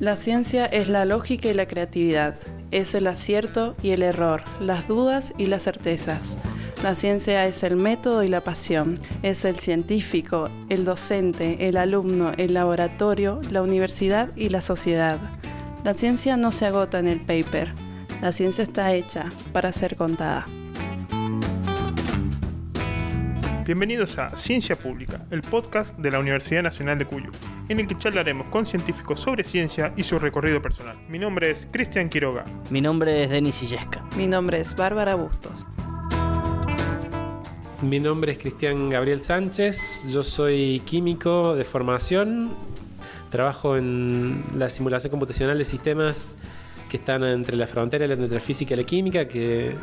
La ciencia es la lógica y la creatividad, es el acierto y el error, las dudas y las certezas. La ciencia es el método y la pasión, es el científico, el docente, el alumno, el laboratorio, la universidad y la sociedad. La ciencia no se agota en el paper, la ciencia está hecha para ser contada. Bienvenidos a Ciencia Pública, el podcast de la Universidad Nacional de Cuyo, en el que charlaremos con científicos sobre ciencia y su recorrido personal. Mi nombre es Cristian Quiroga. Mi nombre es Denis Illesca. Mi nombre es Bárbara Bustos. Mi nombre es Cristian Gabriel Sánchez, yo soy químico de formación, trabajo en la simulación computacional de sistemas que están entre la frontera entre la física y la química, que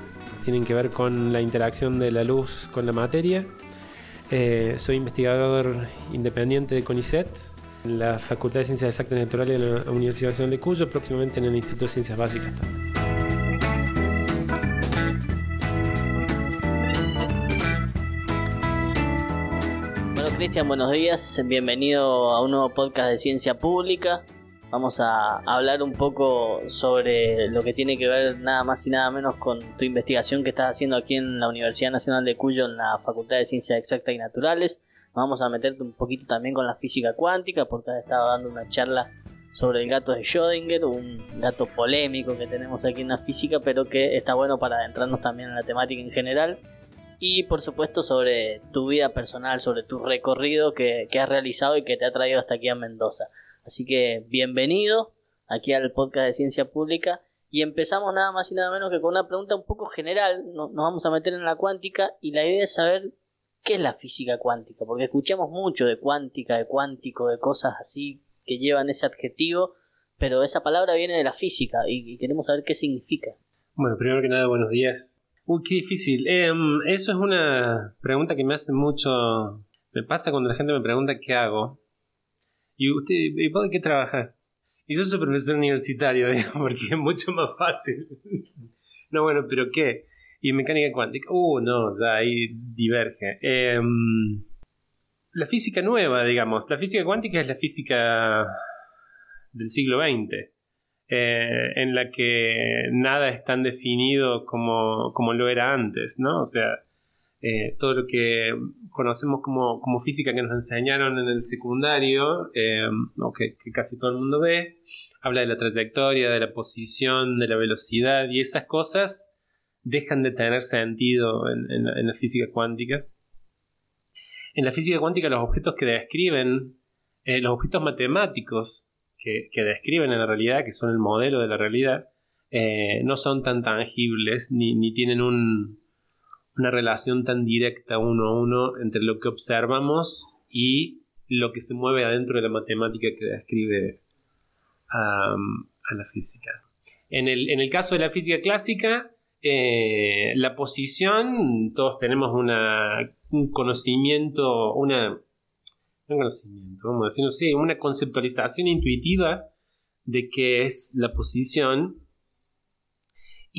tienen que ver con la interacción de la luz con la materia. Eh, soy investigador independiente de CONICET, en la Facultad de Ciencias Exactas y Naturales de la Universidad Nacional de Cuyo, próximamente en el Instituto de Ciencias Básicas también. Cristian, buenos días. Bienvenido a un nuevo podcast de Ciencia Pública. Vamos a hablar un poco sobre lo que tiene que ver nada más y nada menos con tu investigación que estás haciendo aquí en la Universidad Nacional de Cuyo en la Facultad de Ciencias Exactas y Naturales. Vamos a meterte un poquito también con la física cuántica porque has estado dando una charla sobre el gato de Schrödinger, un gato polémico que tenemos aquí en la física, pero que está bueno para adentrarnos también en la temática en general y por supuesto sobre tu vida personal, sobre tu recorrido que, has realizado y que te ha traído hasta aquí a Mendoza. Así que bienvenido aquí al podcast de Ciencia Pública y empezamos nada más y nada menos que con una pregunta un poco general, nos vamos a meter en la cuántica y la idea es saber qué es la física cuántica, porque escuchamos mucho de cuántica, de cuántico, de cosas así que llevan ese adjetivo, pero esa palabra viene de la física y queremos saber qué significa. Bueno, primero que nada, buenos días. Uy, qué difícil. Em, eso es una pregunta que me hace mucho. Me pasa cuando la gente me pregunta qué hago. ¿Y usted, y vos qué trabaja? Y yo soy profesor universitario, digo, porque es mucho más fácil. no, bueno, pero ¿qué? Y mecánica cuántica. Uh, no, ya ahí diverge. Em, la física nueva, digamos. La física cuántica es la física del siglo XX. Eh, en la que nada es tan definido como, lo era antes, ¿no? O sea, eh, todo lo que conocemos como, física que nos enseñaron en el secundario, eh, o que, casi todo el mundo ve, habla de la trayectoria, de la posición, de la velocidad, y esas cosas dejan de tener sentido en, la física cuántica. En la física cuántica los objetos que describen, los objetos matemáticos que, describen en la realidad, que son el modelo de la realidad, eh, no son tan tangibles ni, tienen una relación tan directa uno a uno entre lo que observamos y lo que se mueve adentro de la matemática que describe a la física. En el, caso de la física clásica, eh, la posición, todos tenemos un conocimiento, una un conocimiento, vamos a decir, no sé, una conceptualización intuitiva de qué es la posición.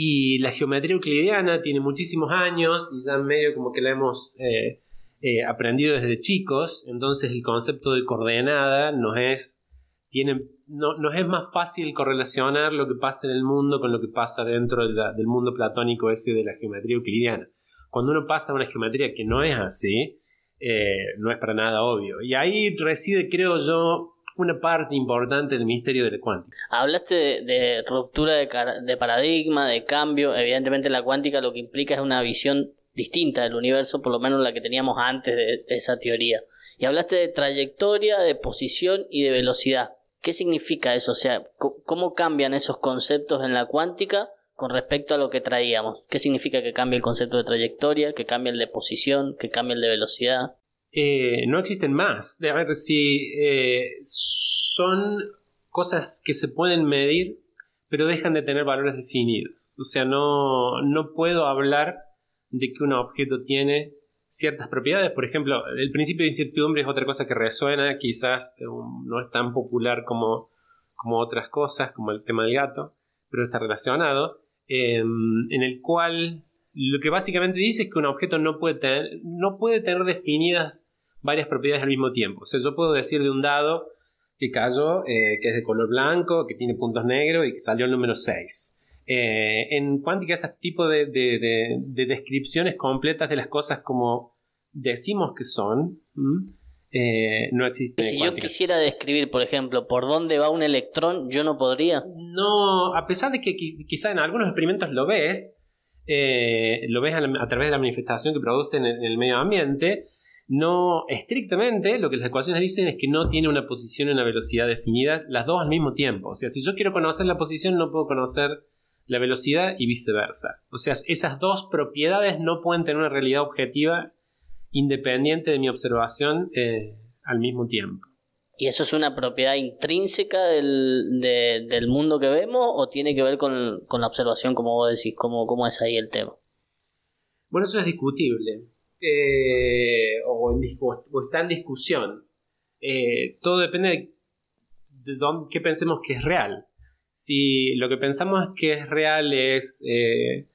Y la geometría euclidiana tiene muchísimos años y ya medio como que la hemos eh, eh, aprendido desde chicos, entonces el concepto de coordenada nos es, tiene, no, nos es más fácil correlacionar lo que pasa en el mundo con lo que pasa dentro del mundo platónico ese de la geometría euclidiana. Cuando uno pasa a una geometría que no es así, eh, no es para nada obvio. Y ahí reside, creo yo, una parte importante del misterio de la cuántica. Hablaste de, ruptura de, paradigma, de cambio. Evidentemente la cuántica lo que implica es una visión distinta del universo, por lo menos la que teníamos antes de, esa teoría. Y hablaste de trayectoria, de posición y de velocidad. ¿Qué significa eso? O sea, ¿cómo cambian esos conceptos en la cuántica con respecto a lo que traíamos. ¿Qué significa que cambie el concepto de trayectoria, que cambie el de posición, que cambie el de velocidad? Eh, no existen más. A ver, si eh, son cosas que se pueden medir, pero dejan de tener valores definidos. O sea, no, no puedo hablar de que un objeto tiene ciertas propiedades. Por ejemplo, el principio de incertidumbre es otra cosa que resuena, quizás eh, no es tan popular como, como otras cosas, como el tema del gato, pero está relacionado. Em, en el cual lo que básicamente dice es que un objeto no puede, tener, no puede tener definidas varias propiedades al mismo tiempo. O sea, yo puedo decir de un dado que cayó, eh, que es de color blanco, que tiene puntos negros y que salió el número 6. Eh, en cuántica ese tipo de, descripciones completas de las cosas como decimos que son, eh, no existe. si yo quisiera describir, por ejemplo, por dónde va un electrón, yo no podría. No, a pesar de que quizá en algunos experimentos lo ves, lo ves a, través de la manifestación que producen en el medio ambiente, no estrictamente lo que las ecuaciones dicen es que no tiene una posición y una velocidad definida las dos al mismo tiempo. O sea, si yo quiero conocer la posición no puedo conocer la velocidad y viceversa. O sea, esas dos propiedades no pueden tener una realidad objetiva independiente de mi observación eh, al mismo tiempo. ¿Y eso es una propiedad intrínseca del, del mundo que vemos o tiene que ver con, la observación, como vos decís? ¿Cómo, ¿Cómo es ahí el tema? Bueno, eso es discutible. Eh, o, está en discusión. Eh, todo depende de, de qué pensemos que es real. Si lo que pensamos que es real es eh,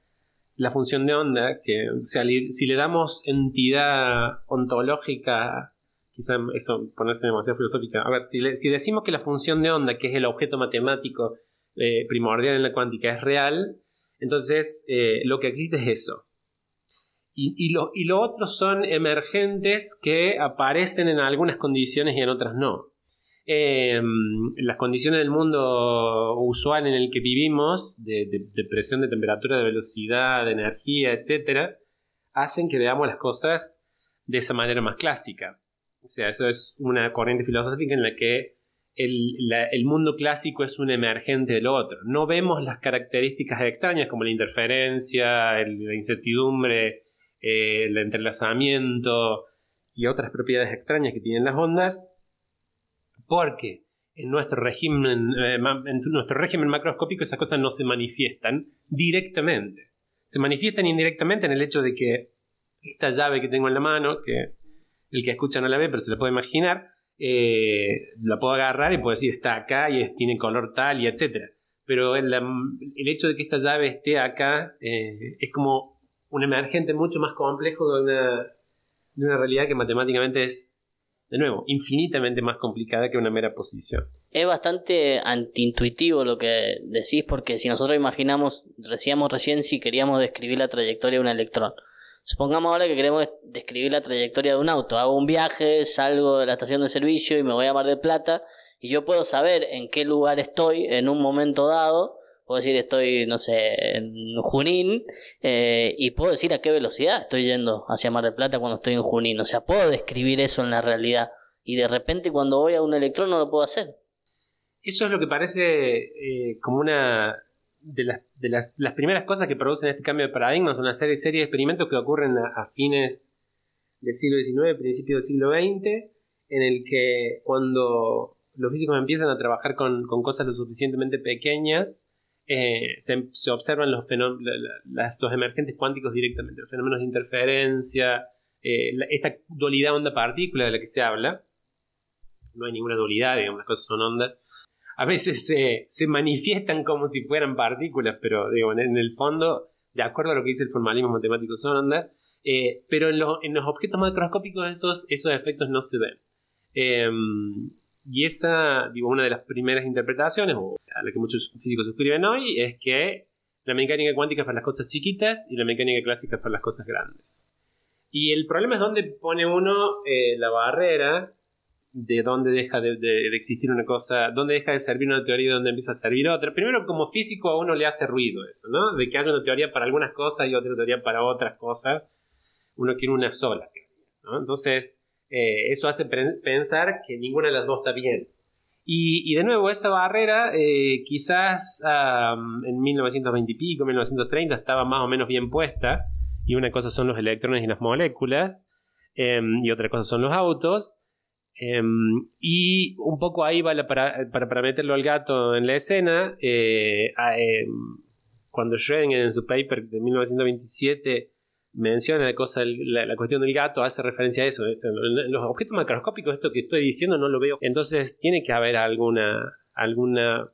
la función de onda, que si le damos entidad ontológica, quizá eso ponerse demasiado filosófica. A ver, si, decimos que la función de onda, que es el objeto matemático primordial en la cuántica, es real, entonces lo que existe es eso. Y, lo, y lo otro son emergentes que aparecen en algunas condiciones y en otras no. Em, las condiciones del mundo usual en el que vivimos, de, presión de temperatura, de velocidad, de energía, etc., hacen que veamos las cosas de esa manera más clásica. O sea, eso es una corriente filosófica en la que el, el, mundo clásico es un emergente del otro. No vemos las características extrañas como la interferencia, la incertidumbre, eh, el entrelazamiento y otras propiedades extrañas que tienen las ondas, porque en nuestro régimen, eh, en nuestro régimen macroscópico esas cosas no se manifiestan directamente. Se manifiestan indirectamente en el hecho de que esta llave que tengo en la mano, que el que escucha no la ve, pero se la puede imaginar, eh, la puedo agarrar y puedo decir está acá y tiene color tal y etcétera. Pero el, hecho de que esta llave esté acá es como un emergente mucho más complejo de una, de una realidad que matemáticamente es, de nuevo, infinitamente más complicada que una mera posición. Es bastante antiintuitivo lo que decís, porque si nosotros imaginamos, decíamos recién si queríamos describir la trayectoria de un electrón. Supongamos ahora que queremos describir la trayectoria de un auto. Hago un viaje, salgo de la estación de servicio y me voy a Mar del Plata y yo puedo saber en qué lugar estoy en un momento dado Puedo decir estoy, no sé, en Junín eh, y puedo decir a qué velocidad estoy yendo hacia Mar del Plata cuando estoy en Junín. O sea, puedo describir eso en la realidad. Y de repente cuando voy a un electrón no lo puedo hacer. Eso es lo que parece eh, como una de, las, de las, las, primeras cosas que producen este cambio de paradigma. Son una serie, serie de experimentos que ocurren a, fines del siglo XIX, principios del siglo XX, en el que cuando los físicos empiezan a trabajar con, con cosas lo suficientemente pequeñas, eh, se, observan los, los emergentes cuánticos directamente, los fenómenos de interferencia, eh, esta dualidad onda-partícula de la que se habla. No hay ninguna dualidad, digamos, las cosas son ondas. A veces se manifiestan como si fueran partículas, pero digo, en, el fondo, de acuerdo a lo que dice el formalismo matemático, son ondas. Eh, pero en, en, los objetos macroscópicos esos, esos efectos no se ven. Em, y esa, digo, una de las primeras interpretaciones, o a la que muchos físicos suscriben hoy, es que la mecánica cuántica es para las cosas chiquitas y la mecánica clásica es para las cosas grandes. Y el problema es dónde pone uno eh, la barrera de dónde deja de, existir una cosa, dónde deja de servir una teoría y dónde empieza a servir otra. Primero, como físico, a uno le hace ruido eso, ¿no? De que haya una teoría para algunas cosas y otra teoría para otras cosas. Uno quiere una sola teoría. Entonces, eh, eso hace pensar que ninguna de las dos está bien. Y, de nuevo, esa barrera eh, quizás en 1920 y pico, 1930 estaba más o menos bien puesta. Y una cosa son los electrones y las moléculas. Em, y otra cosa son los autos. Em, y un poco ahí va para, para, meterlo al gato en la escena. Eh, em, cuando Schrödinger en su paper de 1927 menciona la, cosa, la, cuestión del gato, hace referencia a eso. Los objetos macroscópicos, esto que estoy diciendo, no lo veo. Entonces tiene que haber alguna, alguna,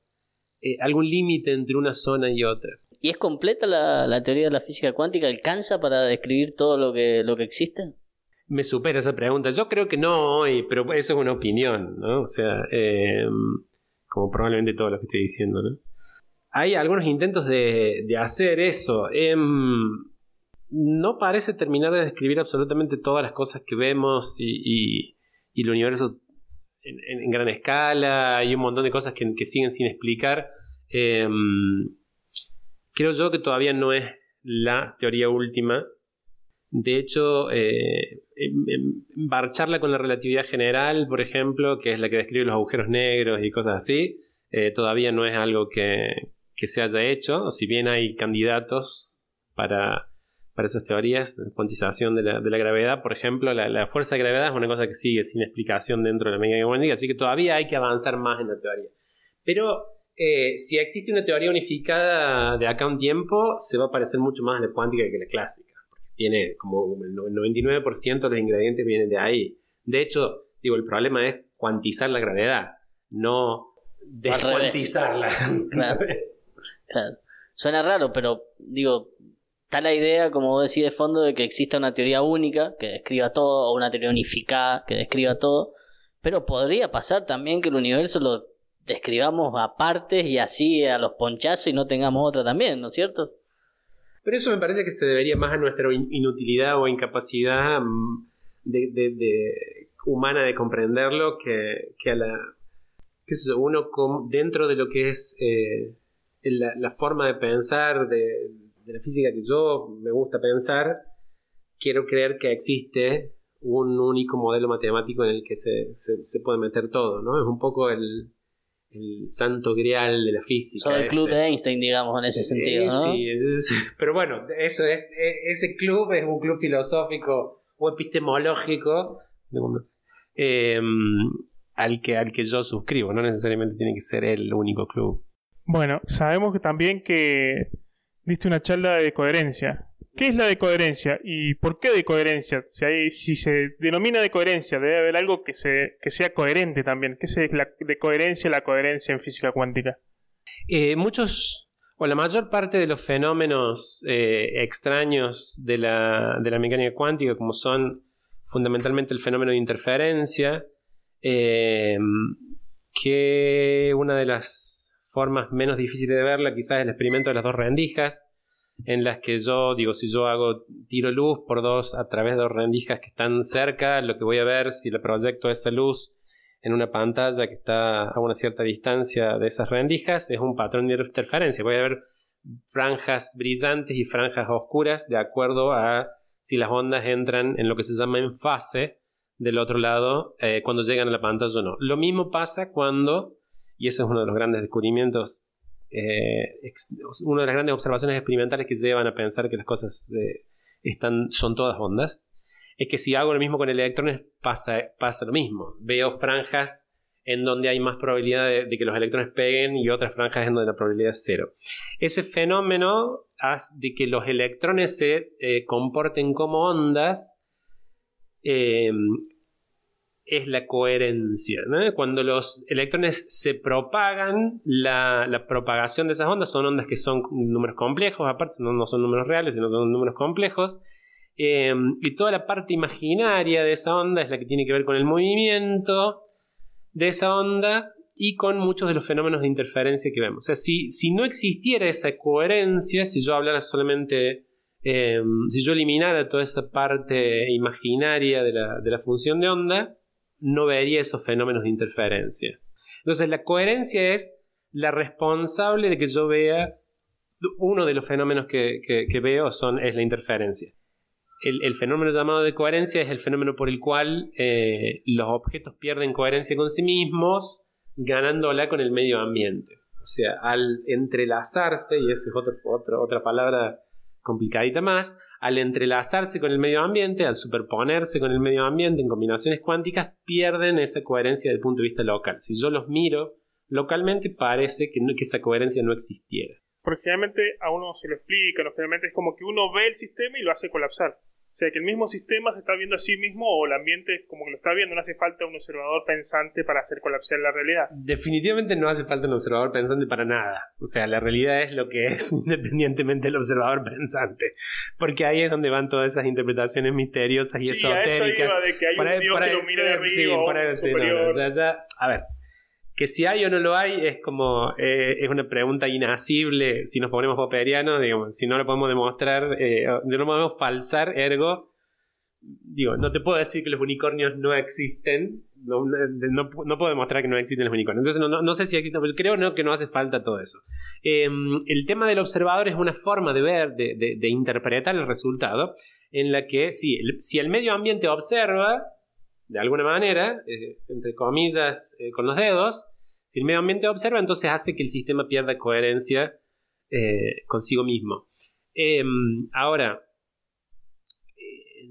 eh, algún límite entre una zona y otra. ¿Y es completa la, teoría de la física cuántica? ¿Alcanza para describir todo lo que, lo que existe? Me supera esa pregunta. Yo creo que no pero eso es una opinión, ¿no? O sea, eh, como probablemente todo lo que estoy diciendo, ¿no? Hay algunos intentos de, hacer eso. Em, no parece terminar de describir absolutamente todas las cosas que vemos y, y, el universo en, gran escala. Hay un montón de cosas que, siguen sin explicar. Em, creo yo que todavía no es la teoría última. De hecho, eh, barcharla con la relatividad general, por ejemplo, que es la que describe los agujeros negros y cosas así, eh, todavía no es algo que, se haya hecho, si bien hay candidatos para, esas teorías de cuantización de la, gravedad, por ejemplo, la, fuerza de gravedad es una cosa que sigue sin explicación dentro de la mecánica cuántica, así que todavía hay que avanzar más en la teoría. Pero eh, si existe una teoría unificada de acá a un tiempo, se va a parecer mucho más a la cuántica que la clásica. Tiene como el 99% de los ingredientes vienen de ahí. De hecho, digo, el problema es cuantizar la gravedad, no descuantizarla. claro. claro. Suena raro, pero digo, está la idea, como vos decís de fondo, de que exista una teoría única que describa todo, o una teoría unificada que describa todo, pero podría pasar también que el universo lo describamos a partes y así a los ponchazos y no tengamos otra también, ¿no es cierto? Pero eso me parece que se debería más a nuestra inutilidad o incapacidad mm, humana de comprenderlo que, a la... qué sé uno dentro de lo que es eh, la, forma de pensar de, la física que yo me gusta pensar, quiero creer que existe un único modelo matemático en el que se, se puede meter todo, ¿no? Es un poco el, el santo grial de la física. Son el club de Einstein, digamos, en ese sentido, ¿no? Sí, pero bueno, eso es, e, ese club es un club filosófico o epistemológico em, al, que, al que yo suscribo, no necesariamente tiene que ser el único club. Bueno, sabemos que también que diste una charla de coherencia. ¿Qué es la decoherencia y por qué decoherencia? Si, se denomina decoherencia, debe haber algo que, se, que sea coherente también. ¿Qué es la decoherencia la coherencia en física cuántica? Eh, muchos, o la mayor parte de los fenómenos eh, extraños de la, de la, mecánica cuántica, como son fundamentalmente el fenómeno de interferencia, eh, que una de las formas menos difíciles de verla quizás es el experimento de las dos rendijas, en las que yo, digo, si yo hago tiro luz por dos a través de dos rendijas que están cerca, lo que voy a ver si le proyecto esa luz en una pantalla que está a una cierta distancia de esas rendijas es un patrón de interferencia. Voy a ver franjas brillantes y franjas oscuras de acuerdo a si las ondas entran en lo que se llama en fase del otro lado eh, cuando llegan a la pantalla o no. Lo mismo pasa cuando, y ese es uno de los grandes descubrimientos eh, una de las grandes observaciones experimentales que llevan a pensar que las cosas eh, están, son todas ondas, es que si hago lo mismo con electrones pasa, pasa lo mismo. Veo franjas en donde hay más probabilidad de, que los electrones peguen y otras franjas en donde la probabilidad es cero. Ese fenómeno de que los electrones se eh, comporten como ondas es la coherencia. Cuando los electrones se propagan, la, propagación de esas ondas son ondas que son números complejos, aparte no, son números reales, sino son números complejos. Eh, y toda la parte imaginaria de esa onda es la que tiene que ver con el movimiento de esa onda y con muchos de los fenómenos de interferencia que vemos. O sea, si, si no existiera esa coherencia, si yo hablara solamente, eh, si yo eliminara toda esa parte imaginaria de la, de la función de onda, no vería esos fenómenos de interferencia. Entonces la coherencia es la responsable de que yo vea, uno de los fenómenos que, veo son, es la interferencia. El, fenómeno llamado de coherencia es el fenómeno por el cual eh, los objetos pierden coherencia con sí mismos, ganándola con el medio ambiente. O sea, al entrelazarse, y esa es otra palabra complicadita más, al entrelazarse con el medio ambiente, al superponerse con el medio ambiente en combinaciones cuánticas, pierden esa coherencia desde el punto de vista local. Si yo los miro localmente, parece que, que esa coherencia no existiera. Porque generalmente a uno se lo explica, generalmente es como que uno ve el sistema y lo hace colapsar. O sea, que el mismo sistema se está viendo a sí mismo o el ambiente como que lo está viendo. No hace falta un observador pensante para hacer colapsar la realidad. Definitivamente no hace falta un observador pensante para nada. O sea, la realidad es lo que es independientemente del observador pensante. Porque ahí es donde van todas esas interpretaciones misteriosas y Sí, a esotéricas. eso iba, de que hay Por un ahí- dios por que lo mira de arriba sí, por ahí- sí, no, o sea, ya- a ver, que si hay o no lo hay es como eh, es una pregunta inasible si nos ponemos popperianos, digamos, si no lo podemos demostrar, eh, no lo podemos falsar, ergo, digo, no te puedo decir que los unicornios no existen, no, no, no puedo demostrar que no existen los unicornios, entonces no, no, sé si existen, pero creo no, que no hace falta todo eso. Eh, el tema del observador es una forma de ver, de, de- interpretar el resultado, en la que sí, si el medio ambiente observa, de alguna manera, eh, entre comillas, eh, con los dedos, si el medio ambiente observa, entonces hace que el sistema pierda coherencia eh, consigo mismo. Em, ahora,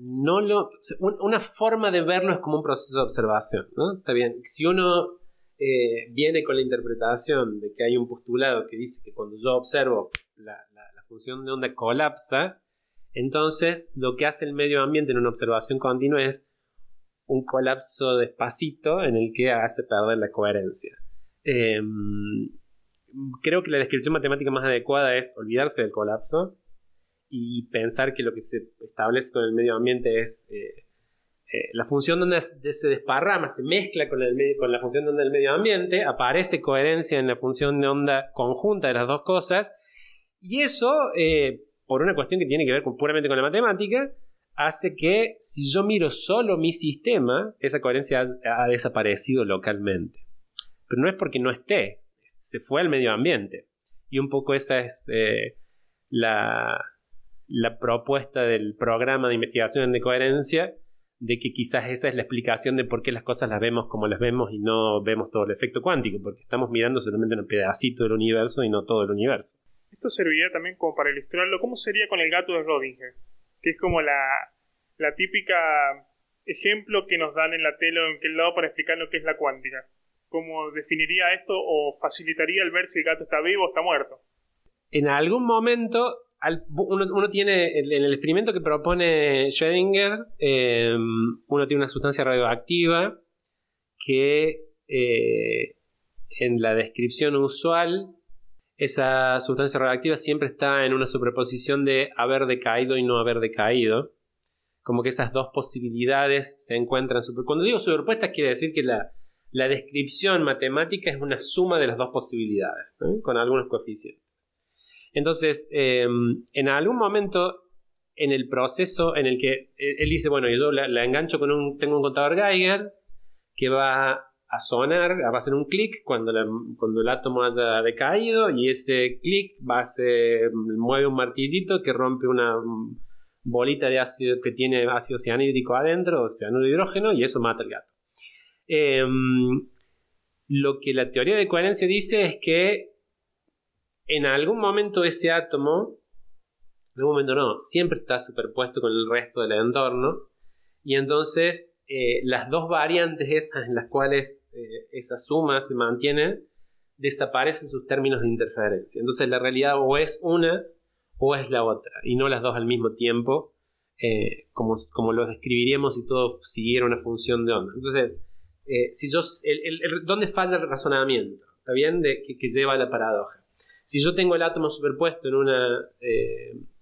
no lo, un- una forma de verlo es como un proceso de observación. Está bien. Si uno viene con la interpretación de que hay un postulado que dice que cuando yo observo la, la- la función de onda colapsa, entonces lo que hace el medio ambiente en una observación continua es un colapso despacito en el que hace perder la coherencia. Eh, creo que la descripción matemática más adecuada es olvidarse del colapso y pensar que lo que se establece con el medio ambiente es eh, eh, la función donde se desparrama, se mezcla con, el con la función de onda del medio ambiente, aparece coherencia en la función de onda conjunta de las dos cosas, y eso, eh, por una cuestión que tiene que ver puramente con la matemática, hace que si yo miro solo mi sistema, esa coherencia ha, desaparecido localmente. Pero no es porque no esté, se fue al medio ambiente. Y un poco esa es eh, la, la propuesta del programa de investigación de coherencia, de que quizás esa es la explicación de por qué las cosas las vemos como las vemos y no vemos todo el efecto cuántico, porque estamos mirando solamente un pedacito del universo y no todo el universo. Esto serviría también como para ilustrarlo. ¿Cómo sería con el gato de Rodinger? Que es como la, la típica ejemplo que nos dan en la tele o en aquel lado para explicar lo que es la cuántica. ¿Cómo definiría esto o facilitaría el ver si el gato está vivo o está muerto? en algún momento uno, tiene en el experimento que propone Schrödinger eh, uno tiene una sustancia radioactiva que eh, en la descripción usual esa sustancia radioactiva siempre está en una superposición de haber decaído y no haber decaído. Como que esas dos posibilidades se encuentran super- cuando digo superpuestas quiere decir que la, la descripción matemática es una suma de las dos posibilidades con algunos coeficientes. Entonces, eh, en algún momento en el proceso en el que eh, él dice, bueno, yo la, la engancho con un, tengo un contador Geiger que va a sonar, va a hacer un clic cuando, cuando el átomo haya decaído y ese clic va a ser, mueve un martillito que rompe una bolita de ácido que tiene ácido cianhídrico adentro, o cianuro de hidrógeno, y eso mata al gato. Em, lo que la teoría de coherencia dice es que en algún momento ese átomo, en algún momento no, siempre está superpuesto con el resto del entorno, y entonces eh, las dos variantes esas en las cuales eh, esa suma se mantiene, desaparecen sus términos de interferencia. Entonces la realidad o es una o es la otra, y no las dos al mismo tiempo, eh, como, como lo describiríamos si todo siguiera una función de onda. Entonces, si yo, el- el- el- ¿dónde falla el razonamiento? ¿Está bien? De, que, que lleva a la paradoja. Si yo tengo el átomo superpuesto en una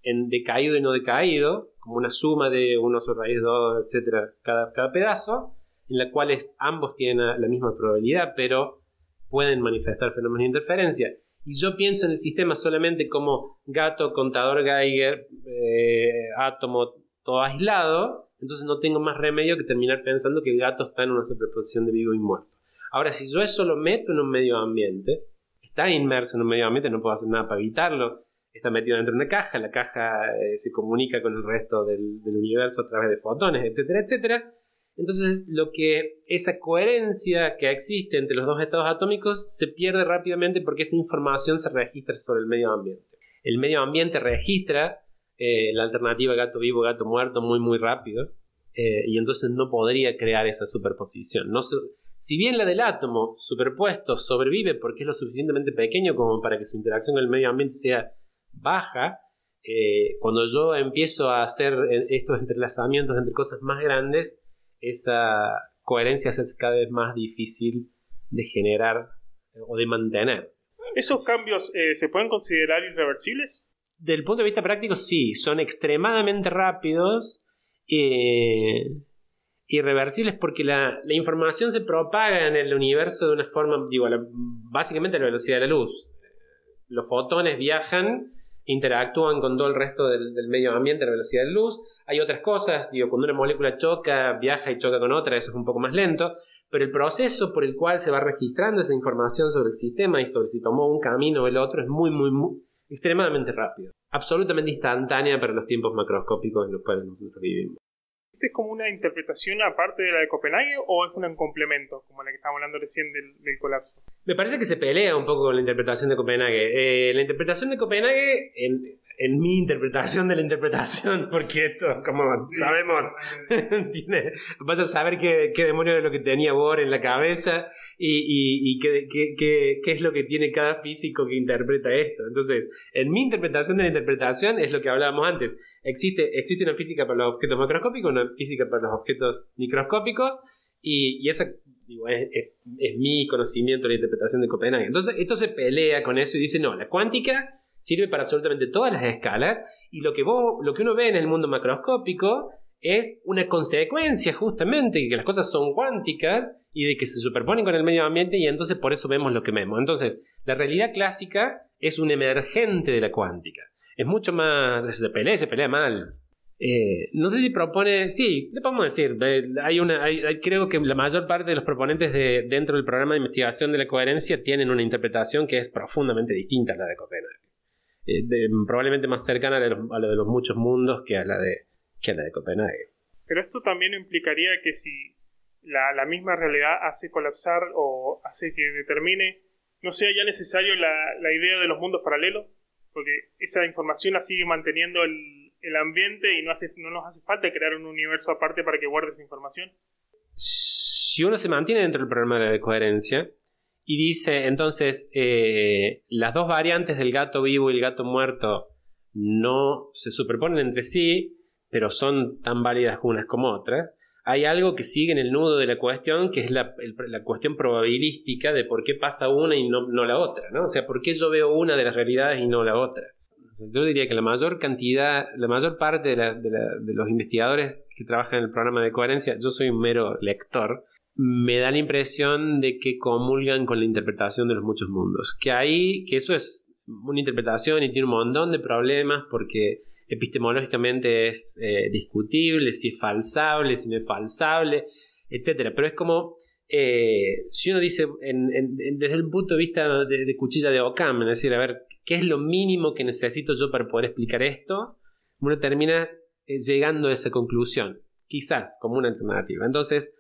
en decaído y no decaído, como una suma de 1 sobre raíz 2, etcétera, cada, cada pedazo, en la cual ambos tienen la misma probabilidad, pero pueden manifestar fenómenos de interferencia. Y yo pienso en el sistema solamente como gato, contador Geiger, eh, átomo, todo aislado, entonces no tengo más remedio que terminar pensando que el gato está en una superposición de vivo y muerto. Ahora, si yo eso lo meto en un medio ambiente, está inmerso en un medio ambiente, no puedo hacer nada para evitarlo, está metido dentro de una caja, la caja eh, se comunica con el resto del, universo a través de fotones, etcétera, etcétera. Entonces, lo que esa coherencia que existe entre los dos estados atómicos se pierde rápidamente porque esa información se registra sobre el medio ambiente. El medio ambiente registra eh, la alternativa gato vivo, gato muerto muy, muy rápido eh, y entonces no podría crear esa superposición. No si bien la del átomo superpuesto sobrevive porque es lo suficientemente pequeño como para que su interacción con el medio ambiente sea baja, eh, cuando yo empiezo a hacer eh, estos entrelazamientos entre cosas más grandes, esa coherencia se hace cada vez más difícil de generar eh, o de mantener. ¿Esos cambios se pueden considerar irreversibles? Del punto de vista práctico, sí, son extremadamente rápidos. Eh, irreversibles porque la, información se propaga en el universo de una forma, digo, básicamente a la velocidad de la luz. Los fotones viajan, interactúan con todo el resto del, medio ambiente a la velocidad de luz. Hay otras cosas, digo, cuando una molécula choca, viaja y choca con otra, eso es un poco más lento, pero el proceso por el cual se va registrando esa información sobre el sistema y sobre si tomó un camino o el otro es muy, muy, muy extremadamente rápido. Absolutamente instantánea para los tiempos macroscópicos en los cuales nosotros vivimos. ¿Este es como una interpretación aparte de la de Copenhague o es un complemento, como la que estábamos hablando recién del, colapso? Me parece que se pelea un poco con la interpretación de Copenhague. Eh, la interpretación de Copenhague, en, en mi interpretación de la interpretación, porque esto, como sabemos, tiene, vas a saber qué, qué demonio es lo que tenía Bohr en la cabeza y, y, y qué, qué, qué, es lo que tiene cada físico que interpreta esto. Entonces, en mi interpretación de la interpretación es lo que hablábamos antes. Existe, existe una física para los objetos macroscópicos, una física para los objetos microscópicos y, esa es, mi conocimiento la interpretación de Copenhague. Entonces, esto se pelea con eso y dice, no, la cuántica sirve para absolutamente todas las escalas y lo que, vos, lo que uno ve en el mundo macroscópico es una consecuencia justamente de que las cosas son cuánticas y de que se superponen con el medio ambiente y entonces por eso vemos lo que vemos. Entonces, la realidad clásica es un emergente de la cuántica. Es mucho más... se pelea, se pelea mal. Eh, no sé si propone, sí, le podemos decir, hay una, creo que la mayor parte de los proponentes de, dentro del programa de investigación de la coherencia tienen una interpretación que es profundamente distinta a la de Copenhague. Eh, probablemente más cercana a, lo de los muchos mundos que a la de, que a la de Copenhague. Pero esto también implicaría que si la, la, misma realidad hace colapsar o hace que determine, no sea ya necesario la, la idea de los mundos paralelos, porque esa información la sigue manteniendo el, el ambiente y no, hace, no nos hace falta crear un universo aparte para que guarde esa información. Si uno se mantiene dentro del programa de coherencia, y dice, entonces, eh, las dos variantes del gato vivo y el gato muerto no se superponen entre sí, pero son tan válidas unas como otras. Hay algo que sigue en el nudo de la cuestión, que es la, cuestión probabilística de por qué pasa una y no, la otra, ¿no? O sea, por qué yo veo una de las realidades y no la otra. yo diría que la mayor cantidad, la mayor parte de, los investigadores que trabajan en el programa de coherencia, yo soy un mero lector, me da la impresión de que comulgan con la interpretación de los muchos mundos. Que ahí, que eso es una interpretación y tiene un montón de problemas porque epistemológicamente es eh, discutible, si es falsable, si no es falsable, etc. Pero es como, eh, si uno dice desde el punto de vista de, cuchilla de Ockham, es decir, a ver, ¿qué es lo mínimo que necesito yo para poder explicar esto? Uno termina eh, llegando a esa conclusión, quizás como una alternativa. Entonces,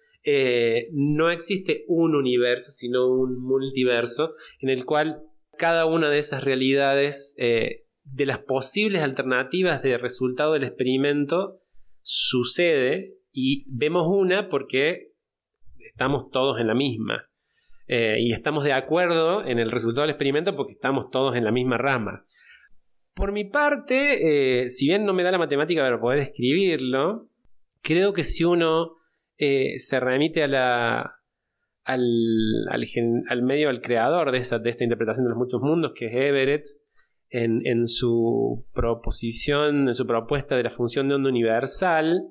no existe un universo, sino un multiverso en el cual cada una de esas realidades, de las posibles alternativas de resultado del experimento, sucede y vemos una porque estamos todos en la misma. Eh, y estamos de acuerdo en el resultado del experimento porque estamos todos en la misma rama. Por mi parte, si bien no me da la matemática para poder escribirlo, creo que si uno eh, se remite a la, al, al, medio, al creador de esta, de esta interpretación de los muchos mundos, que es Everett, en, su proposición, en su propuesta de la función de onda universal,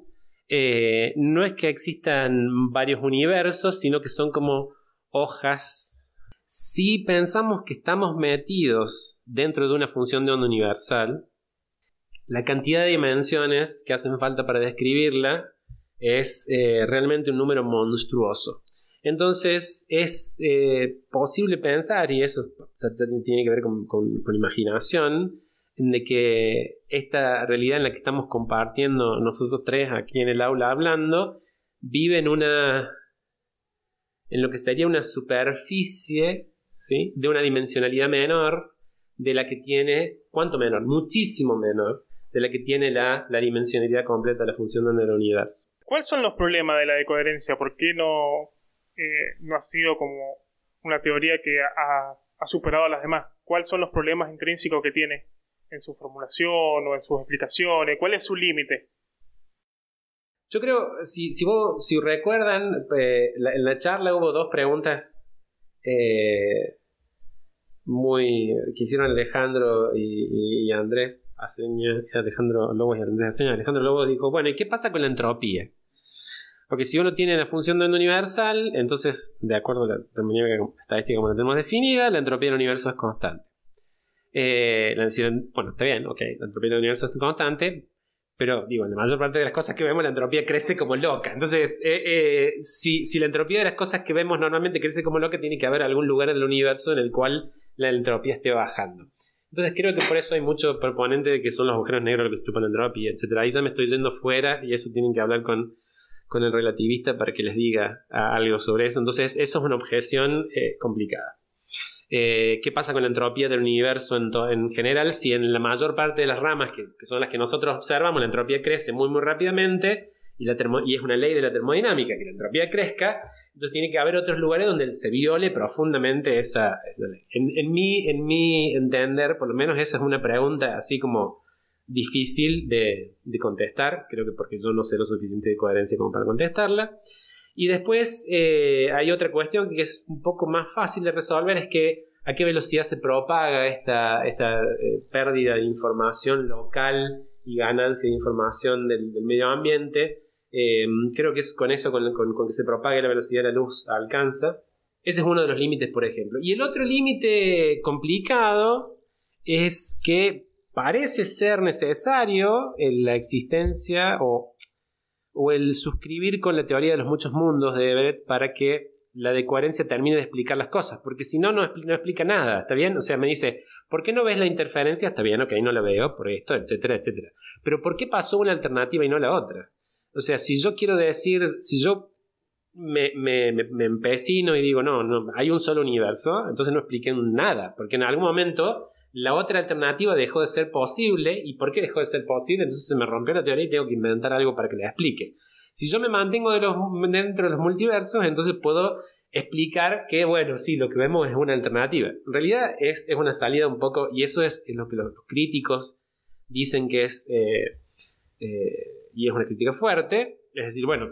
eh, no es que existan varios universos, sino que son como hojas. Si pensamos que estamos metidos dentro de una función de onda universal, la cantidad de dimensiones que hacen falta para describirla es eh, realmente un número monstruoso. Entonces es eh, posible pensar, y eso tiene que ver con, con, imaginación, de que esta realidad en la que estamos compartiendo nosotros tres aquí en el aula hablando, vive en una. en lo que sería una superficie, ¿sí? de una dimensionalidad menor de la que tiene. ¿Cuánto menor? Muchísimo menor de la que tiene la, la dimensionalidad completa de la función del universo. ¿Cuáles son los problemas de la decoherencia? ¿Por qué no, eh, no ha sido como una teoría que ha, superado a las demás? ¿Cuáles son los problemas intrínsecos que tiene en su formulación o en sus explicaciones? ¿Cuál es su límite? Yo creo, si, si, recuerdan, eh, en la charla hubo dos preguntas eh, muy que hicieron Alejandro y, Andrés Alejandro Lobos y Andrés Alejandro Lobos dijo, bueno, ¿y qué pasa con la entropía? Porque si uno tiene la función de onda universal, entonces, de acuerdo a la termodinámica estadística como la tenemos definida, la entropía del universo es constante. Eh, bueno, está bien, ok, la entropía del universo es constante, pero digo, en la mayor parte de las cosas que vemos, la entropía crece como loca. Entonces, eh, eh, si, si, la entropía de las cosas que vemos normalmente crece como loca, tiene que haber algún lugar en el universo en el cual la entropía esté bajando. Entonces creo que por eso hay mucho proponente de que son los agujeros negros los que se chupan la entropía, etc. Ahí ya me estoy yendo fuera y eso tienen que hablar con, con el relativista para que les diga algo sobre eso. Entonces eso es una objeción eh, complicada. Eh, ¿Qué pasa con la entropía del universo en, en, general? Si en la mayor parte de las ramas, que, son las que nosotros observamos, la entropía crece muy muy rápidamente y, la y es una ley de la termodinámica que la entropía crezca, entonces tiene que haber otros lugares donde se viole profundamente esa, ley. En, mi, en mi entender, por lo menos esa es una pregunta así como difícil de, contestar, creo que porque yo no sé lo suficiente de coherencia como para contestarla. Y después eh, hay otra cuestión que es un poco más fácil de resolver, es que a qué velocidad se propaga esta, esta eh, pérdida de información local y ganancia de información del medio ambiente Em, creo que es con eso, con, que se propague la velocidad de la luz, alcanza. Ese es uno de los límites, por ejemplo. Y el otro límite complicado es que parece ser necesario la existencia o, el suscribir con la teoría de los muchos mundos de Everett para que la de coherencia termine de explicar las cosas, porque si no, no, explica nada, ¿está bien? O sea, me dice, ¿por qué no ves la interferencia? Está bien, ok, no la veo, por esto, etcétera, etcétera. Pero ¿por qué pasó una alternativa y no la otra? O sea, si yo quiero decir, si yo me, me, me, empecino y digo, no, no, hay un solo universo, entonces no expliqué nada, porque en algún momento la otra alternativa dejó de ser posible, ¿y por qué dejó de ser posible? Entonces se me rompió la teoría y tengo que inventar algo para que la explique. Si yo me mantengo dentro de los multiversos, entonces puedo explicar que, bueno, sí, lo que vemos es una alternativa. En realidad es, es una salida un poco, y eso es, lo que los críticos dicen que es... Eh, eh, y es una crítica fuerte, es decir, bueno,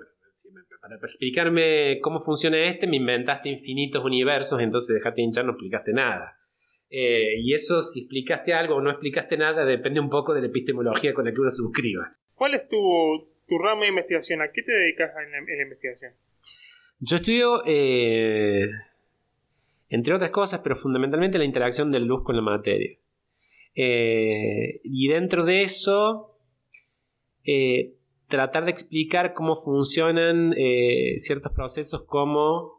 para explicarme cómo funciona este, me inventaste infinitos universos, entonces dejate hinchar, no explicaste nada. Eh, y eso, si explicaste algo o no explicaste nada, depende un poco de la epistemología con la que uno suscriba. ¿Cuál es tu, tu rama de investigación? ¿A qué te dedicas en la, investigación? Yo estudio, eh, entre otras cosas, pero fundamentalmente la interacción de la luz con la materia. Eh, y dentro de eso, tratar de explicar cómo funcionan ciertos procesos como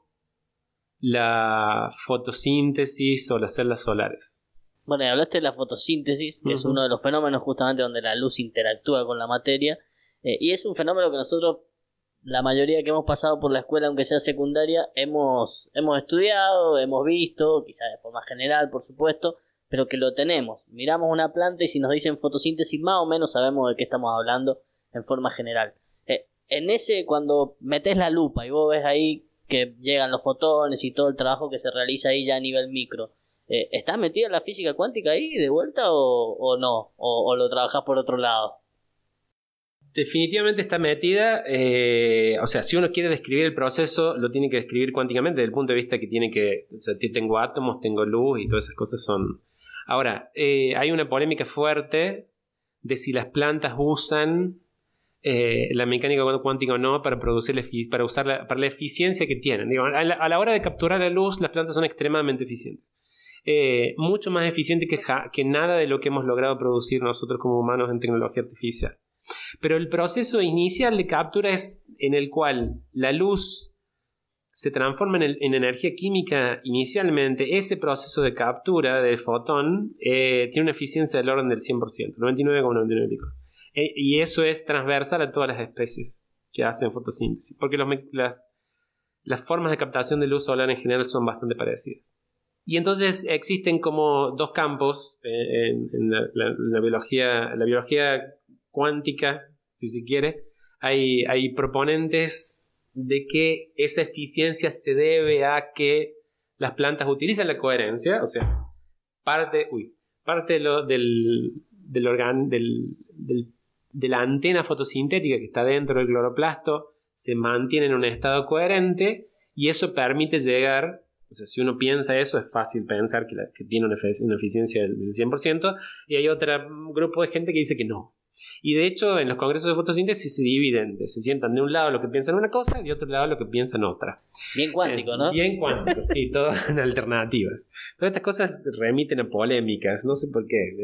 la fotosíntesis o las células solares. Bueno, y hablaste de la fotosíntesis, que es uno de los fenómenos justamente donde la luz interactúa con la materia, eh, y es un fenómeno que nosotros, la mayoría que hemos pasado por la escuela, aunque sea secundaria, hemos, hemos estudiado, hemos visto, quizás de forma general, por supuesto, pero que lo tenemos. Miramos una planta y si nos dicen fotosíntesis, más o menos sabemos de qué estamos hablando en forma general. Eh, en ese, cuando metes la lupa y vos ves ahí que llegan los fotones y todo el trabajo que se realiza ahí ya a nivel micro, eh, ¿estás metida en la física cuántica ahí de vuelta o, no? O, lo trabajas por otro lado? Definitivamente está metida, eh, o sea, si uno quiere describir el proceso, lo tiene que describir cuánticamente desde el punto de vista que tiene que, o sea, tengo átomos, tengo luz y todas esas cosas son, Ahora, eh, hay una polémica fuerte de si las plantas usan eh, la mecánica cuántica o no para producir para usar la, para la eficiencia que tienen. a, la, hora de capturar la luz, las plantas son extremadamente eficientes. Eh, mucho más eficientes que, nada de lo que hemos logrado producir nosotros como humanos en tecnología artificial. Pero el proceso inicial de captura es en el cual la luz se transforma en, energía química inicialmente, ese proceso de captura del fotón eh, tiene una eficiencia del orden del 100%, 99,99 eh, y eso es transversal a todas las especies que hacen fotosíntesis, porque las, las formas de captación de luz solar en general son bastante parecidas. Y entonces existen como dos campos eh, en, la, biología, la biología cuántica, si se quiere. Hay, hay proponentes de que esa eficiencia se debe a que las plantas utilizan la coherencia, o sea, parte, parte de lo- del, del, organ- del- del- de la antena fotosintética que está dentro del cloroplasto se mantiene en un estado coherente y eso permite llegar, o sea, si uno piensa eso, es fácil pensar que, la- que tiene una, eficiencia del 100%, y hay otro grupo de gente que dice que no. Y de hecho, en los congresos de fotosíntesis se dividen, se sientan de un lado lo que piensan una cosa y de otro lado lo que piensan otra. Bien cuántico, ¿no? Bien cuántico, sí, todo en alternativas. Todas estas cosas remiten a polémicas, no sé por qué.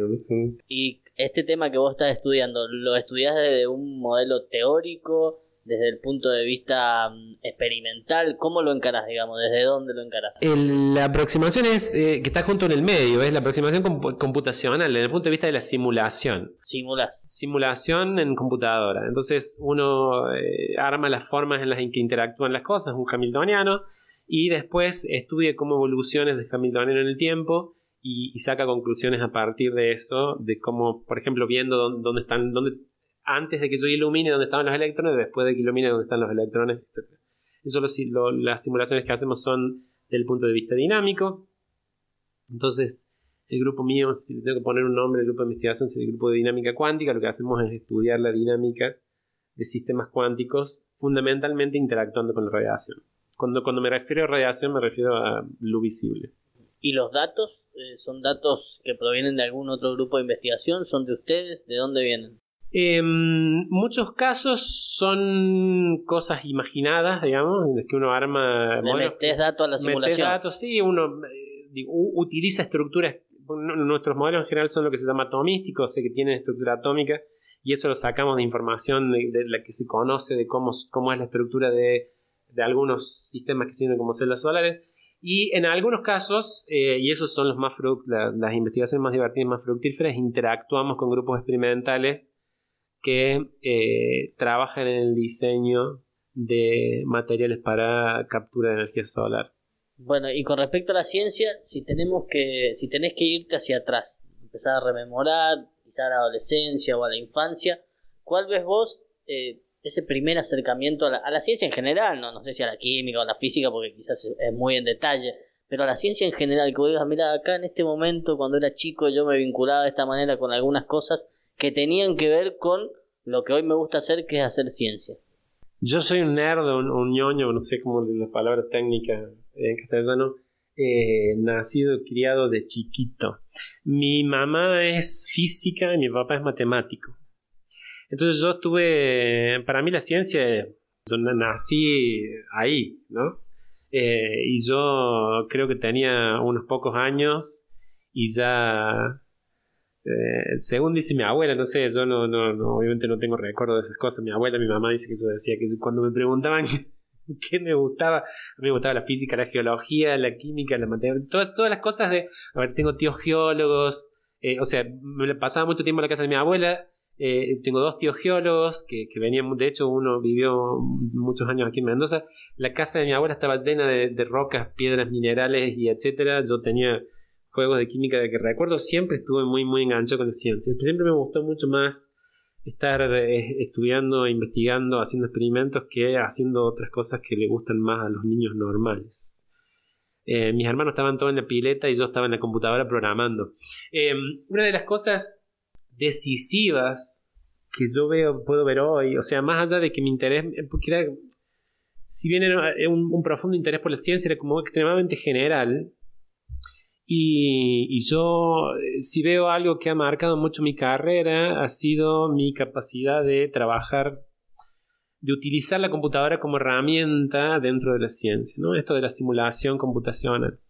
Y este tema que vos estás estudiando, ¿lo estudiás desde un modelo teórico, desde el punto de vista mm, experimental? ¿Cómo lo encarás, digamos? ¿Desde dónde lo encarás? El- la aproximación es eh, que está junto en el medio, es la aproximación compu- computacional desde el punto de vista de la simulación. Simulás. Simulación en computadora. Entonces uno eh, arma las formas en las que interactúan las cosas, un hamiltoniano, y después estudia cómo evoluciones de hamiltoniano en el tiempo y, y saca conclusiones a partir de eso, de cómo, por ejemplo, viendo dónde, dónde están, dónde, antes de que yo ilumine dónde estaban los electrones, después de que ilumine dónde están los electrones, etc. Eso lo lo- las simulaciones que hacemos son del punto de vista dinámico. Entonces, el grupo mío, si le tengo que poner un nombre, el grupo de investigación es el grupo de dinámica cuántica. Lo que hacemos es estudiar la dinámica de sistemas cuánticos, fundamentalmente interactuando con la radiación. Cuando, cuando me refiero a radiación, me refiero a luz visible. ¿Y los datos? eh, ¿Son datos que provienen de algún otro grupo de investigación? ¿Son de ustedes? ¿De dónde vienen? En muchos casos son cosas imaginadas, digamos, en las que uno arma. ¿Le modelos- metés datos a la simulación? datos, sí, uno eh, digo, utiliza estructuras. Nuestros modelos en general son lo que se llama atomísticos, o sea, que tienen estructura atómica, y eso lo sacamos de información de, de la que se conoce de cómo, cómo es la estructura de, de algunos sistemas que sirven como células solares. Y en algunos casos, eh, y esos son los más la- las investigaciones más divertidas, más fructíferas, interactuamos con grupos experimentales que eh, trabajan en el diseño de materiales para captura de energía solar. Bueno, y con respecto a la ciencia, si tenemos que, si tenés que irte hacia atrás, empezar a rememorar, quizá a la adolescencia o a la infancia, ¿cuál ves vos eh, ese primer acercamiento a la, ciencia en general? No, no sé si a la química o a la física, porque quizás es, es muy en detalle, pero a la ciencia en general, que vos digas, mira, acá en este momento, cuando era chico, yo me vinculaba de esta manera con algunas cosas que tenían que ver con lo que hoy me gusta hacer, que es hacer ciencia. Yo soy un nerd, un, ñoño, no sé cómo la palabra técnica en castellano, eh, nacido y criado de chiquito. Mi mamá es física y mi papá es matemático. Entonces yo tuve, para mí la ciencia, yo na- nací ahí, ¿no? Eh, y yo creo que tenía unos pocos años y ya, eh, según dice mi abuela, no sé, yo no, no, no, obviamente no tengo recuerdo de esas cosas. Mi abuela, mi mamá dice que yo decía que cuando me preguntaban qué me gustaba, a mí me gustaba la física, la geología, la química, la matemática, todas, las cosas de, a ver, tengo tíos geólogos, eh, o sea, me pasaba mucho tiempo en la casa de mi abuela. eh, tengo dos tíos geólogos que, venían, de hecho uno vivió muchos años aquí en Mendoza. La casa de mi abuela estaba llena de rocas, piedras, minerales y etcétera. Yo tenía juegos de química de que recuerdo, siempre estuve muy, muy enganchado con la ciencia. Siempre me gustó mucho más estar eh, estudiando, investigando, haciendo experimentos que haciendo otras cosas que le gustan más a los niños normales. Eh, mis hermanos estaban todos en la pileta y yo estaba en la computadora programando. Eh, una de las cosas decisivas que yo veo, puedo ver hoy, o sea, más allá de que mi interés, porque era, si bien era un, un profundo interés por la ciencia, era como extremadamente general, y, yo, si veo algo que ha marcado mucho mi carrera, ha sido mi capacidad de trabajar, de utilizar la computadora como herramienta dentro de la ciencia, ¿no? Esto de la simulación computacional.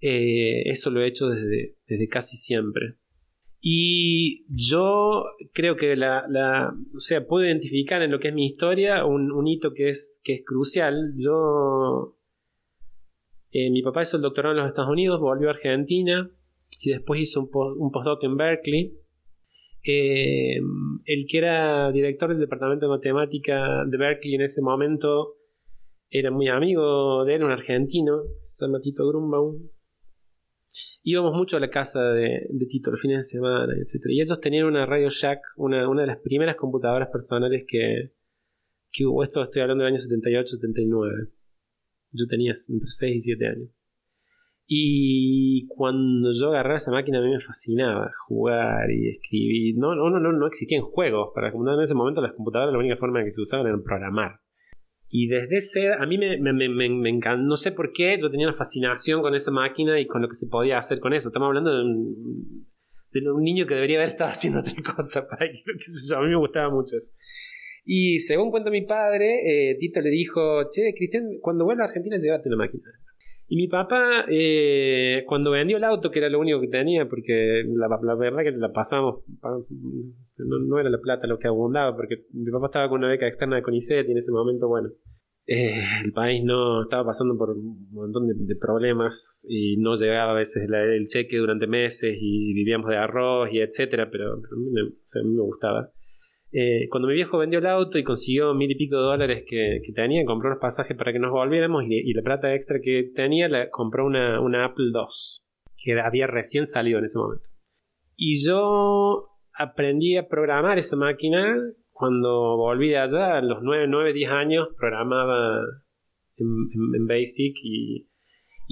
Eh, eso lo he hecho desde, desde casi siempre. Y yo creo que la, la, o sea, puedo identificar en lo que es mi historia un, un hito que es, que es crucial. Yo eh, mi papá hizo el doctorado en los Estados Unidos, volvió a Argentina y después hizo un, post, un postdoc en Berkeley. Eh, el que era director del departamento de matemática de Berkeley en ese momento era muy amigo de él, un argentino, se llama Tito Grunbaum. Íbamos mucho a la casa de, Tito los fines de semana, etc. Y ellos tenían una Radio Shack, una, una de las primeras computadoras personales que, que hubo. Esto estoy hablando del año 78-79. Yo tenía entre 6 y 7 años. Y cuando yo agarraba esa máquina a mí me fascinaba jugar y escribir. No, no, no, no existían juegos para la computadora en ese momento. Las computadoras la única forma en que se usaban era programar. Y desde ese, a mí me, me, me, me encanta, no sé por qué, yo tenía una fascinación con esa máquina y con lo que se podía hacer con eso. Estamos hablando de un, de un niño que debería haber estado haciendo otra cosa para que, qué sé yo, a mí me gustaba mucho eso. Y según cuenta mi padre, eh, Tito le dijo, che, Cristian, cuando vuelva a Argentina, llévate una máquina. Y mi papá, eh, cuando vendió el auto, que era lo único que tenía, porque la, la verdad que la pasamos, no, no, era la plata lo que abundaba, porque mi papá estaba con una beca externa de CONICET y en ese momento, bueno, eh, el país no estaba pasando por un montón de, de problemas y no llegaba a veces el cheque durante meses y vivíamos de arroz y etcétera, pero, pero a, mí me, o sea, a mí me gustaba. Eh, cuando mi viejo vendió el auto y consiguió mil y pico de dólares que, que tenía, compró unos pasajes para que nos volviéramos y, y la plata extra que tenía la compró una, una Apple II, que había recién salido en ese momento. Y yo aprendí a programar esa máquina cuando volví de allá, a los 9, 9 10 años, programaba en, en, en Basic y,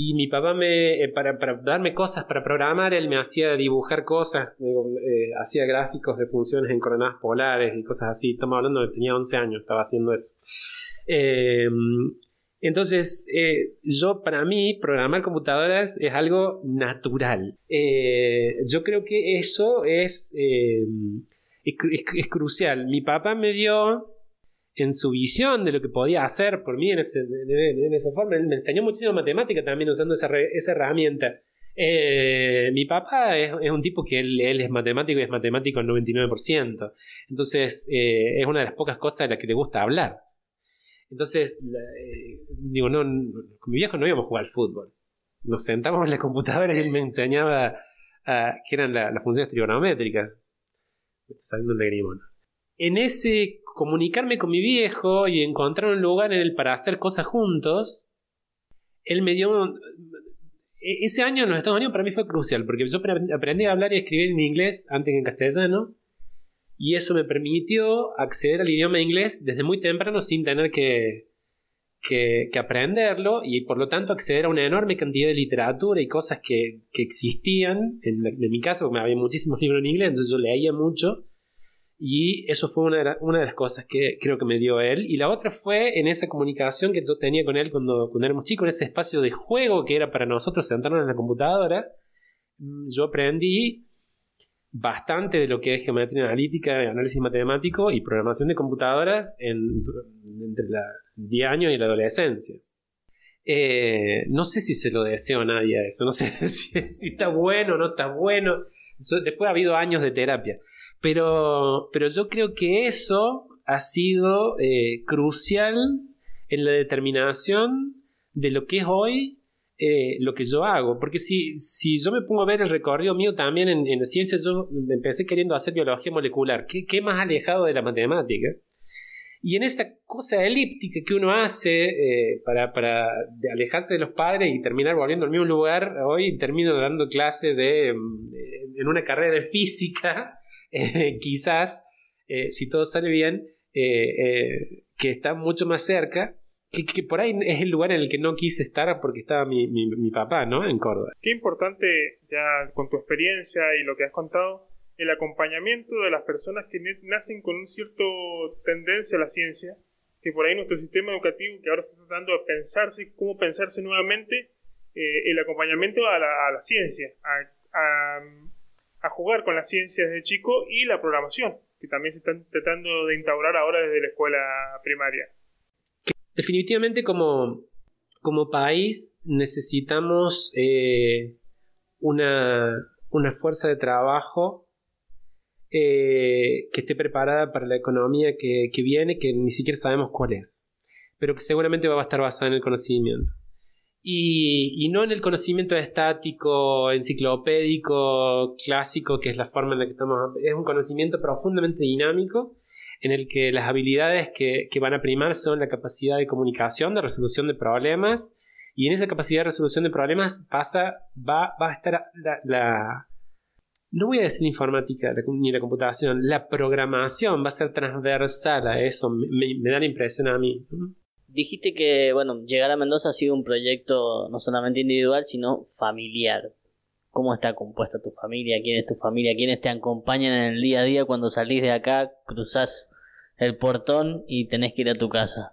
y mi papá me, eh, para, para, darme cosas para programar, él me hacía dibujar cosas, eh, hacía gráficos de funciones en coordenadas polares y cosas así. Estamos hablando de que tenía 11 años, estaba haciendo eso. Eh, entonces, eh, yo para mí, programar computadoras es algo natural. Yo creo que eso es, es, es, es crucial. Mi papá me dio en su visión de lo que podía hacer por mí en, esa forma. Él me enseñó muchísimo matemática también usando esa, herramienta. Eh, mi papá es, un tipo que él, es matemático y es matemático al 99%. Entonces, eh, es una de las pocas cosas de las que le gusta hablar. Entonces, eh, digo, no, con mi viejo no íbamos a jugar al fútbol. Nos sentábamos en la computadora y él me enseñaba uh, qué eran la, las funciones trigonométricas. Me saliendo un lagrimón. En ese comunicarme con mi viejo y encontrar un lugar en el para hacer cosas juntos, él me dio... Un... Ese año en los Estados Unidos para mí fue crucial, porque yo aprendí a hablar y escribir en inglés antes que en castellano, y eso me permitió acceder al idioma inglés desde muy temprano sin tener que, que, que, aprenderlo y por lo tanto acceder a una enorme cantidad de literatura y cosas que, que existían. En, en, mi caso, porque había muchísimos libros en inglés, entonces yo leía mucho y eso fue una la, una de, las cosas que creo que me dio él. Y la otra fue en esa comunicación que yo tenía con él cuando, cuando éramos chicos, en ese espacio de juego que era para nosotros sentarnos en la computadora. Yo aprendí bastante de lo que es geometría analítica, análisis matemático y programación de computadoras en, entre los 10 años y la adolescencia. Eh, no sé si se lo deseo a nadie eso, no sé si, si está bueno o no está bueno. Después ha habido años de terapia. Pero, pero yo creo que eso ha sido eh, crucial en la determinación de lo que es hoy eh, lo que yo hago. Porque si, si yo me pongo a ver el recorrido mío también en, en la ciencia, yo empecé queriendo hacer biología molecular. ¿Qué, qué más alejado de la matemática? Y en esa cosa elíptica que uno hace eh, para, para alejarse de los padres y terminar volviendo al mismo lugar, hoy termino dando clase de, en una carrera de física eh, quizás, eh, si todo sale bien, eh, que está mucho más cerca, que, por ahí es el lugar en el que no quise estar porque estaba mi, mi, papá, ¿no? En Córdoba. Qué importante, ya con tu experiencia y lo que has contado, el acompañamiento de las personas que nacen con un cierto tendencia a la ciencia, que por ahí nuestro sistema educativo, que ahora está tratando de pensarse, cómo pensarse nuevamente, eh, el acompañamiento a la, a la ciencia, a, a jugar con la ciencia desde chico y la programación, que también se están tratando de instaurar ahora desde la escuela primaria. Definitivamente como, como país necesitamos eh, una, una, fuerza de trabajo eh, que esté preparada para la economía que, que viene, que ni siquiera sabemos cuál es, pero que seguramente va a estar basada en el conocimiento. Y, no en el conocimiento estático, enciclopédico, clásico, que es la forma en la que estamos. Es un conocimiento profundamente dinámico en el que las habilidades que, que van a primar son la capacidad de comunicación, de resolución de problemas, y en esa capacidad de resolución de problemas pasa, va, va a estar la, no voy a decir informática ni la computación, la programación va a ser transversal a eso, me da la impresión a mí. Dijiste que, bueno, llegar a Mendoza ha sido un proyecto no solamente individual, sino familiar. ¿Cómo está compuesta tu familia? ¿Quién es tu familia? ¿Quiénes te acompañan en el día a día cuando salís de acá, cruzás el portón y tenés que ir a tu casa?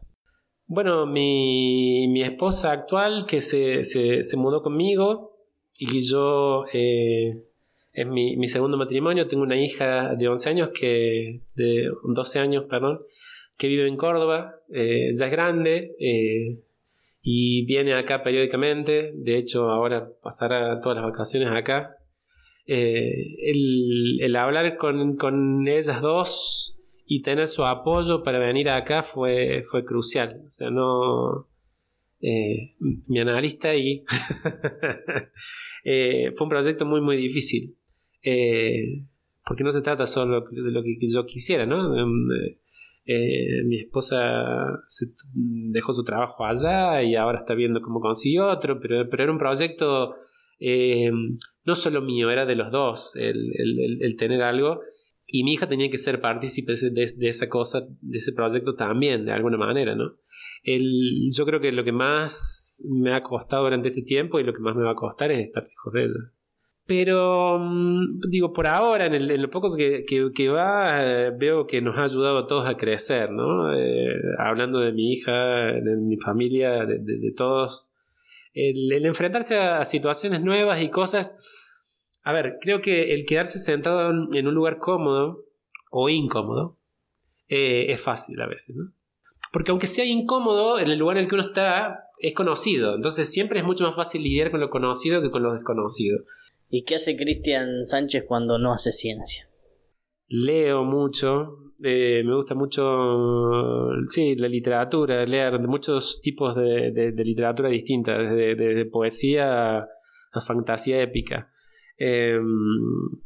Bueno, mi, mi esposa actual que se, se, se, mudó conmigo y yo eh, es mi, mi, segundo matrimonio. Tengo una hija de 11 años que, de 12 años, perdón, que vive en Córdoba, eh, ya es grande eh, y viene acá periódicamente. De hecho, ahora pasará todas las vacaciones acá. el, el hablar con, con ellas dos y tener su apoyo para venir acá fue, fue crucial. O sea, no. Eh, mi analista y eh, fue un proyecto muy, muy difícil. Eh, porque no se trata solo de lo que yo quisiera, ¿no? Em, mi esposa dejó su trabajo allá y ahora está viendo cómo consiguió otro, pero, pero era un proyecto no solo mío, era de los dos, el, el, tener algo y mi hija tenía que ser partícipe de, esa cosa, de ese proyecto también, de alguna manera, ¿no? El, yo creo que lo que más me ha costado durante este tiempo y lo que más me va a costar es estar lejos de ella. Pero, mm, digo, por ahora, en, lo poco que, que, va, eh, veo que nos ha ayudado a todos a crecer, ¿no? Eh, hablando de mi hija, de mi familia, de, todos. El, el enfrentarse a situaciones nuevas y cosas a ver, creo que el quedarse sentado en un lugar cómodo o incómodo eh, es fácil a veces, ¿no? Porque aunque sea incómodo, en el lugar en el que uno está es conocido. Entonces siempre es mucho más fácil lidiar con lo conocido que con lo desconocido. ¿Y qué hace Cristian Sánchez cuando no hace ciencia? Leo mucho, eh, me gusta mucho, sí, la literatura, leer muchos tipos de, literatura distinta, desde, poesía a fantasía épica. Eh,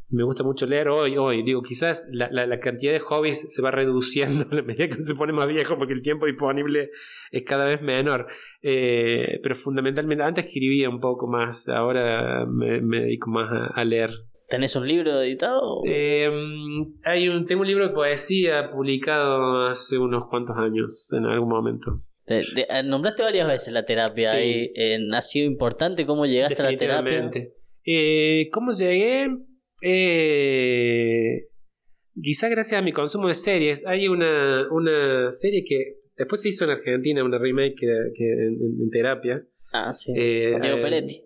me gusta mucho leer hoy, hoy. Digo, quizás la, la, cantidad de hobbies se va reduciendo a medida que se pone más viejo porque el tiempo disponible es cada vez menor. Eh, pero fundamentalmente, antes escribía un poco más, ahora me, dedico más a, leer. ¿Tenés un libro editado? Eh, hay un, tengo un libro de poesía publicado hace unos cuantos años, en algún momento. nombraste varias veces la terapia y ha sido importante cómo llegaste a la terapia. Eh, ¿Cómo llegué? Eh, quizá gracias a mi consumo de series. Hay una, una serie que después se hizo en Argentina, una remake que, en, terapia. Ah, sí. Eh, Diego eh, Peretti.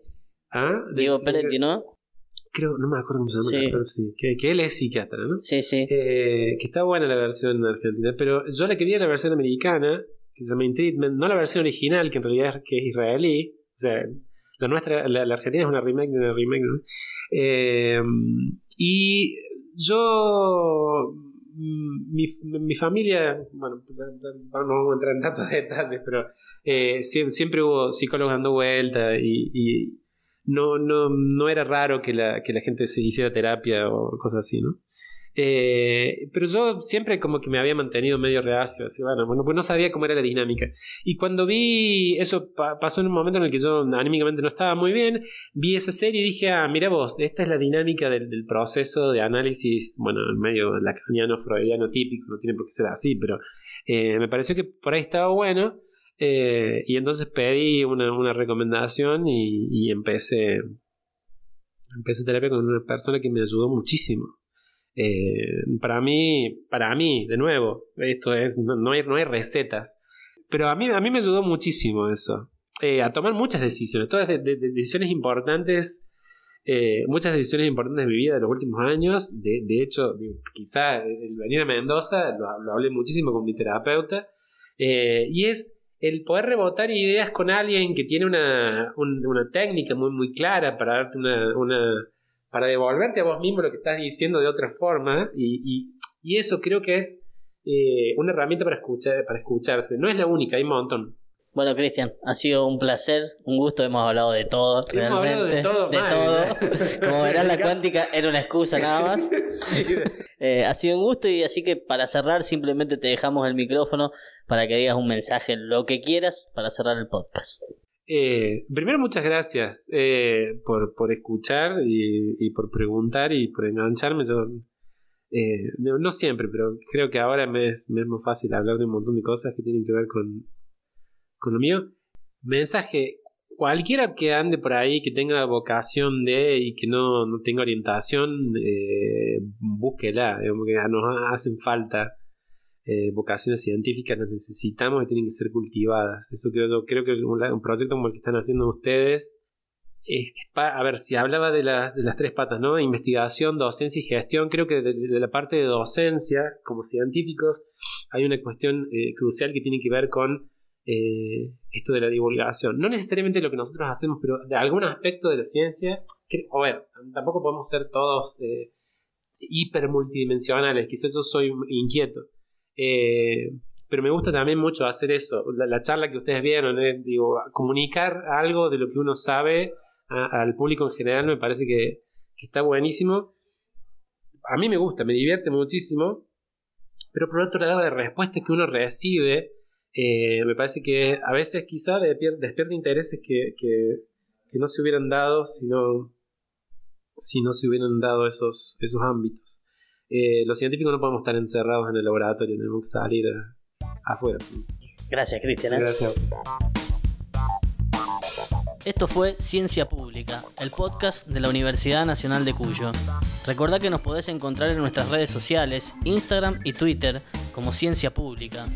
¿Ah? Diego Peretti, ¿no? Creo, no me acuerdo cómo se llama, pero sí. Que, que, él es psiquiatra, ¿no? Sí, sí. que está buena la versión argentina, pero yo la quería la versión americana, que se llama In Treatment, no la versión original, que en realidad es, que es israelí. O sea, la nuestra, la, Argentina es una remake una remake. Eh, y yo, mm, mi, mi familia, bueno, no vamos a entrar en tantos detalles, pero eh, siempre, hubo psicólogos dando vuelta y, y no, no, no era raro que la, que la gente se hiciera terapia o cosas así, ¿no? Eh, pero yo siempre como que me había mantenido medio reacio, así, bueno, bueno, pues no sabía cómo era la dinámica. Y cuando vi, eso pasó en un momento en el que yo anímicamente no estaba muy bien, vi esa serie y dije, ah, mira vos, esta es la dinámica del, proceso de análisis, bueno, en medio lacaniano, freudiano típico, no tiene por qué ser así, pero eh, me pareció que por ahí estaba bueno. Eh, y entonces pedí una, una recomendación y, y empecé empecé terapia con una persona que me ayudó muchísimo. Eh, para mí, para mí, de nuevo, esto es, no, hay, no hay recetas. Pero a mí, a mí me ayudó muchísimo eso. Eh, a tomar muchas decisiones, todas decisiones importantes, eh, muchas decisiones importantes de mi vida de los últimos años. De, de hecho, quizá el venir a Mendoza lo, hablé muchísimo con mi terapeuta. y es el poder rebotar ideas con alguien que tiene una, una técnica muy, muy clara para darte una, una para devolverte a vos mismo lo que estás diciendo de otra forma y, eso creo que es eh, una herramienta para, escuchar, para escucharse. No es la única, hay un montón. Bueno, Cristian, ha sido un placer, un gusto, hemos hablado de todo. Hemos hablado de todo. De todo. Como verás, la cuántica era una excusa nada más. Eh, ha sido un gusto y así que para cerrar simplemente te dejamos el micrófono para que digas un mensaje, lo que quieras, para cerrar el podcast. Eh, primero, muchas gracias eh, por, por, escuchar y, por preguntar y por engancharme. Yo, eh, no siempre, pero creo que ahora me es, me más fácil hablar de un montón de cosas que tienen que ver con, con lo mío. Mensaje, cualquiera que ande por ahí, que tenga vocación de y que no, tenga orientación, eh, búsquela, que nos hacen falta eh, vocaciones científicas, las necesitamos y tienen que ser cultivadas. Eso creo yo, creo que un, proyecto como el que están haciendo ustedes es, a ver, si hablaba de, las de las tres patas, ¿no? Investigación, docencia y gestión, creo que de, la parte de docencia, como científicos, hay una cuestión eh, crucial que tiene que ver con eh, esto de la divulgación. No necesariamente lo que nosotros hacemos, pero de algún aspecto de la ciencia, a ver, tampoco podemos ser todos eh, hiper multidimensionales, quizás yo soy inquieto. Eh, pero me gusta también mucho hacer eso, la, charla que ustedes vieron, digo, comunicar algo de lo que uno sabe al público en general me parece que, está buenísimo. A mí me gusta, me divierte muchísimo, pero por otro lado, de respuestas que uno recibe, eh, me parece que a veces quizá despierta intereses que, que, no se hubieran dado si no, si se hubieran dado esos, esos ámbitos. Eh, los científicos no podemos estar encerrados en el laboratorio, tenemos que salir afuera. Gracias, Cristian. ¿eh? Gracias. Esto fue Ciencia Pública, el podcast de la Universidad Nacional de Cuyo. Recordá que nos podés encontrar en nuestras redes sociales, Instagram y Twitter, como Ciencia Pública.